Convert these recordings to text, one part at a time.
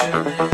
question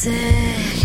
Say.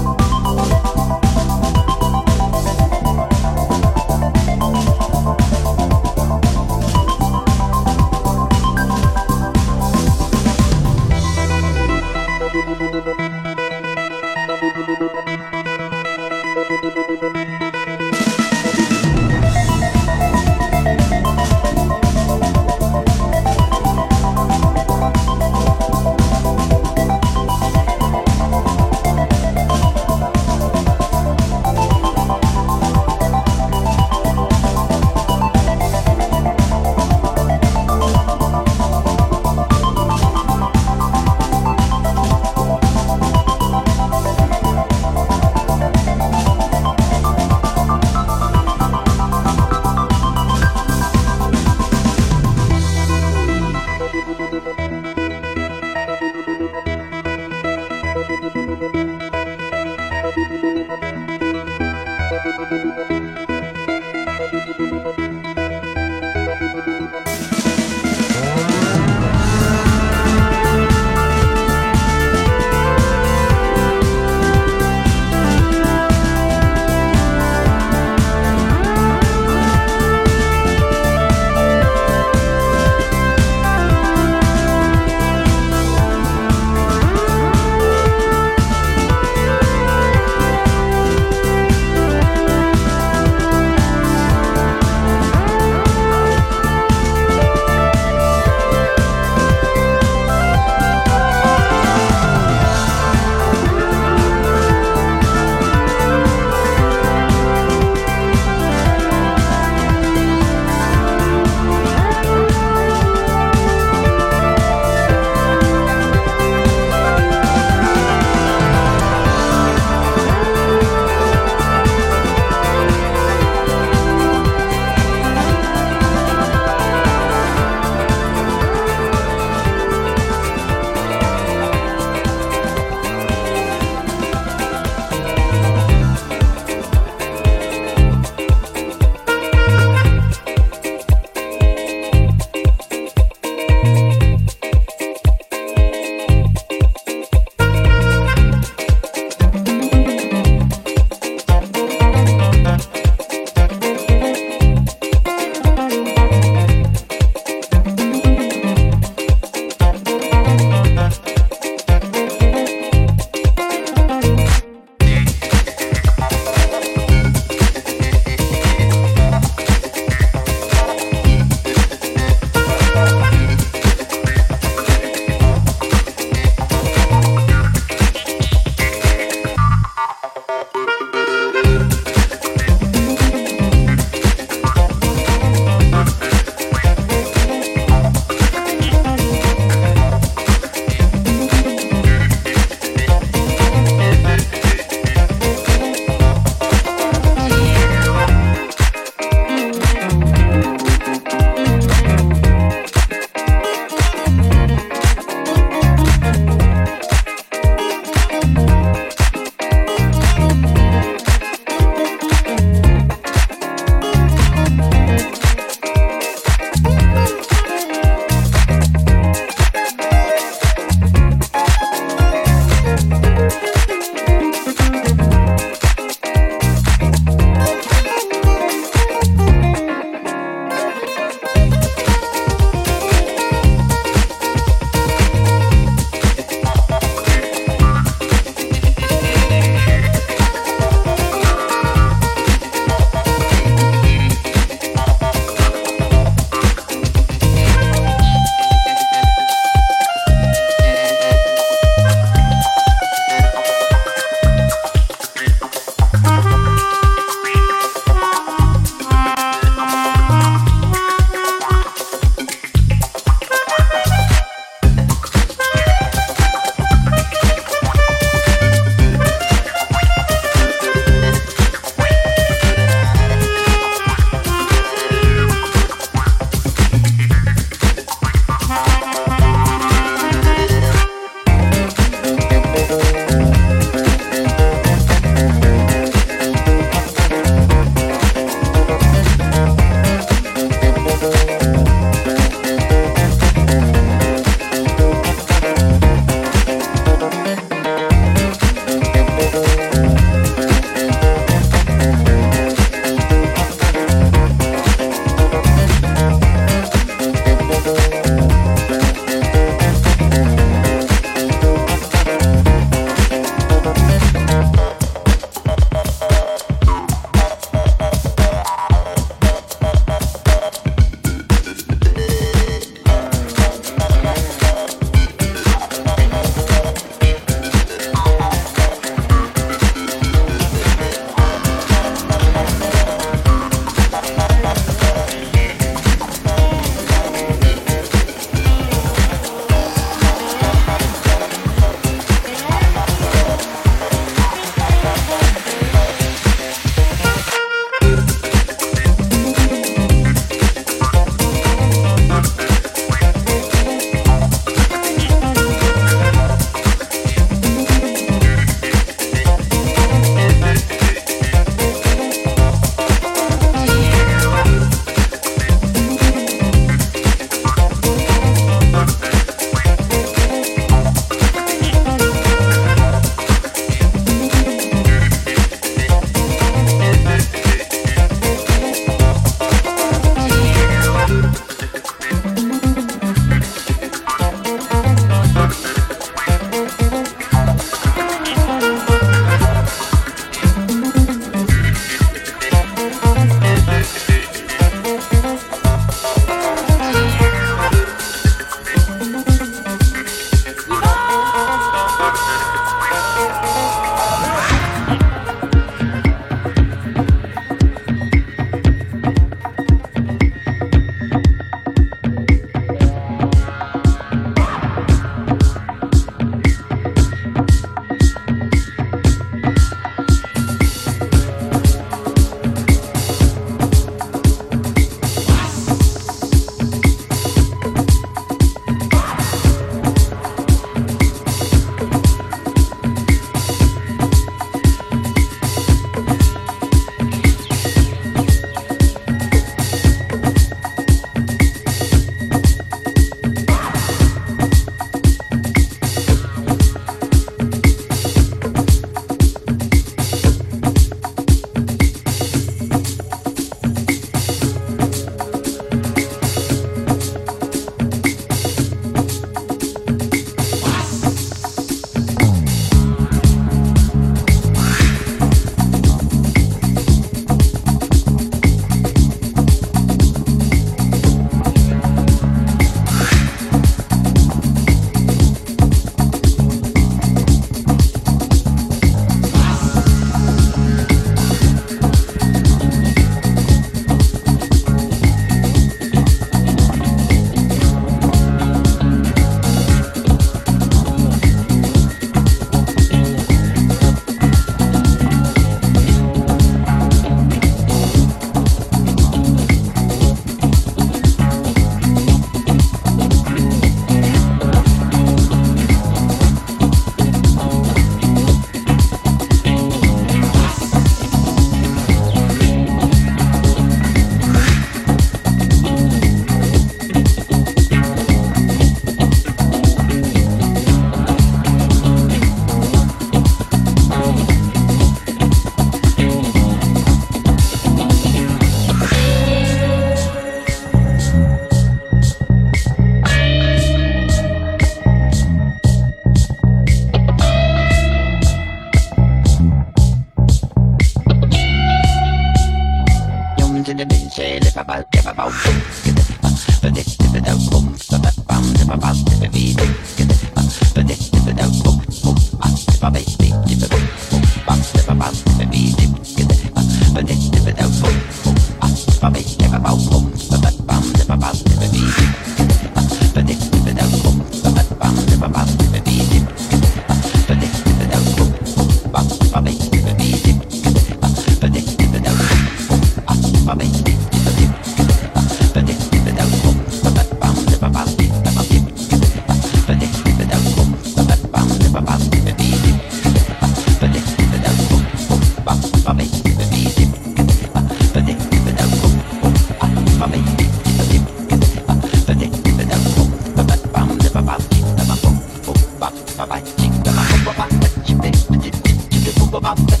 Bye.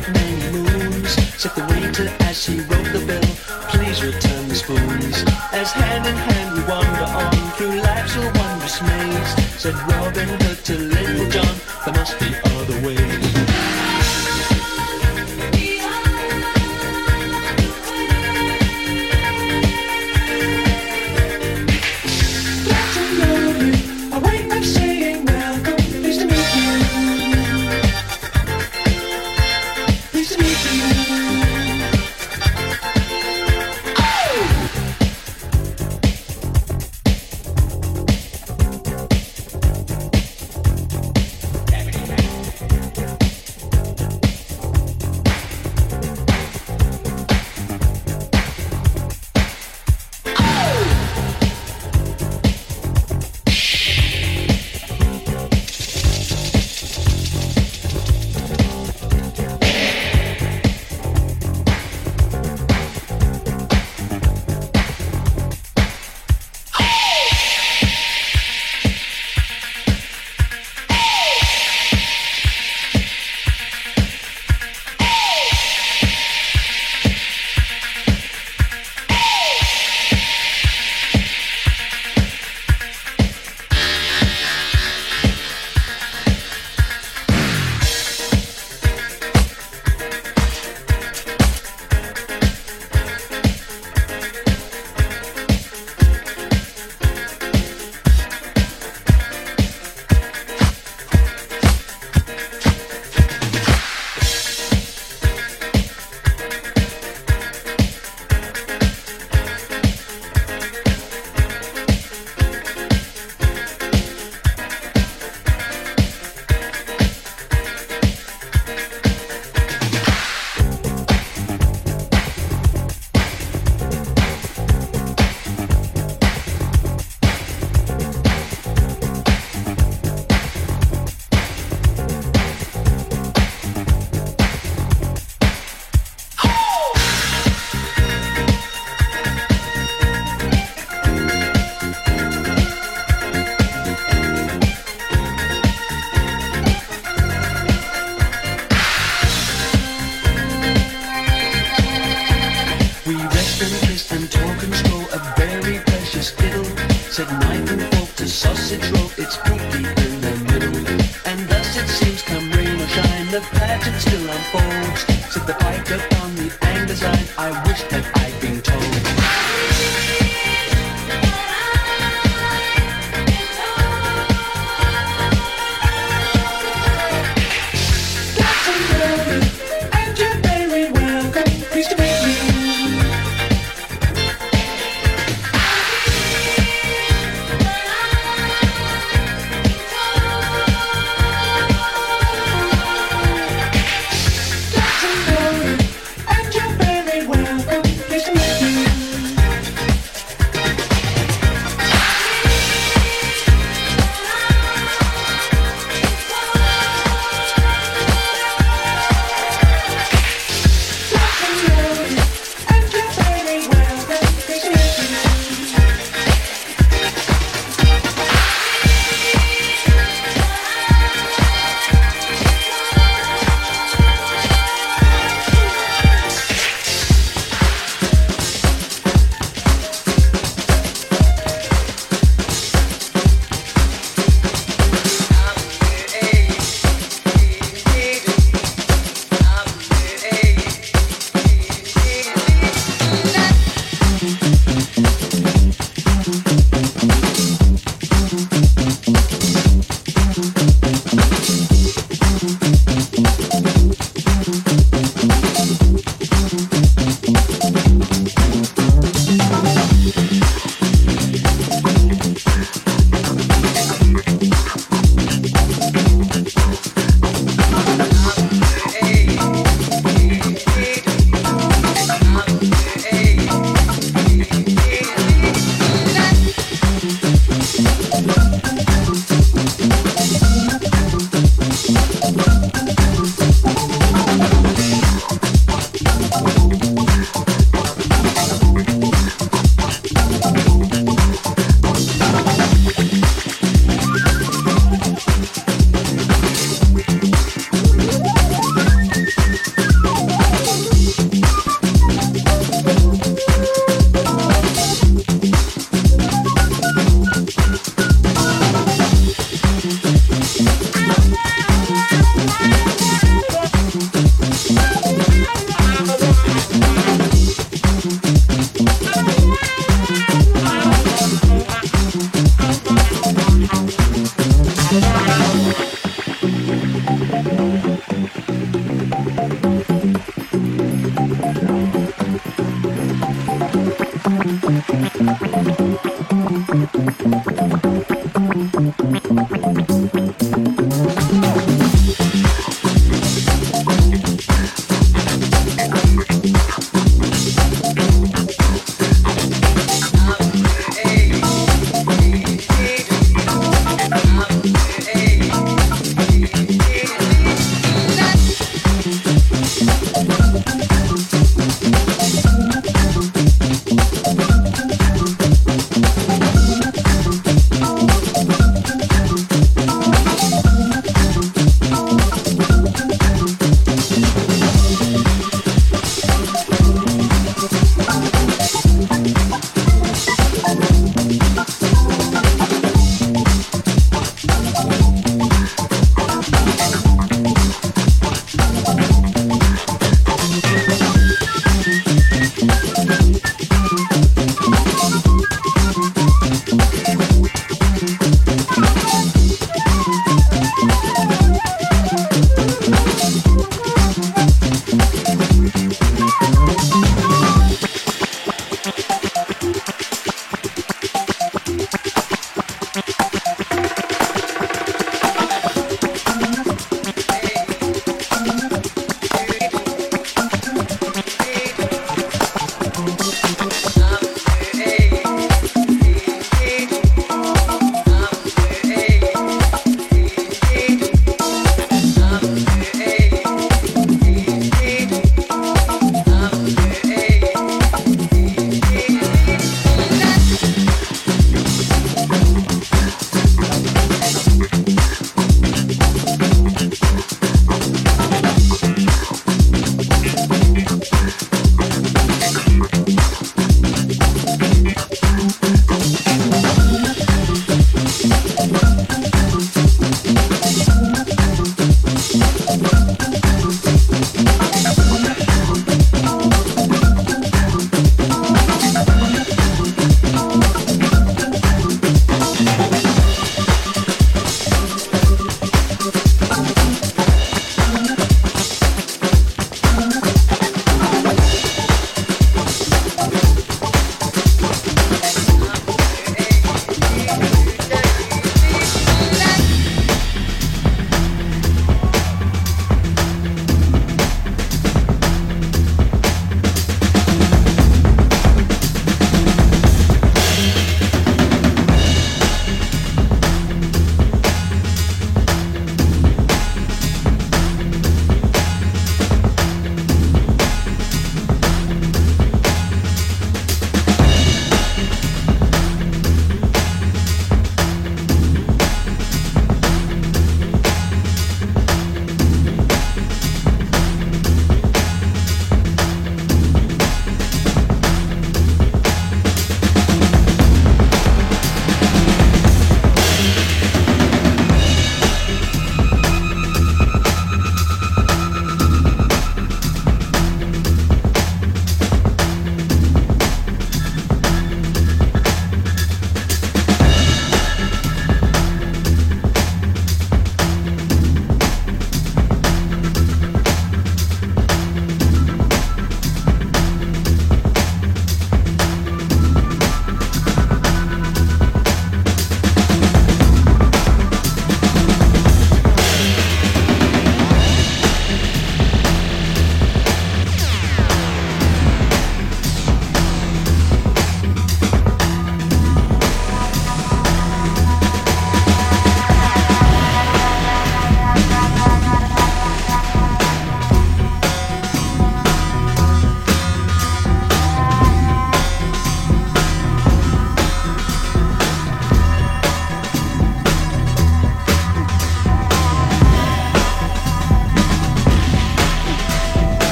threatening moons Check the waiter as he wrote the bill Please return the spoons As hand in hand we wander on Through life's wondrous made. Said Robin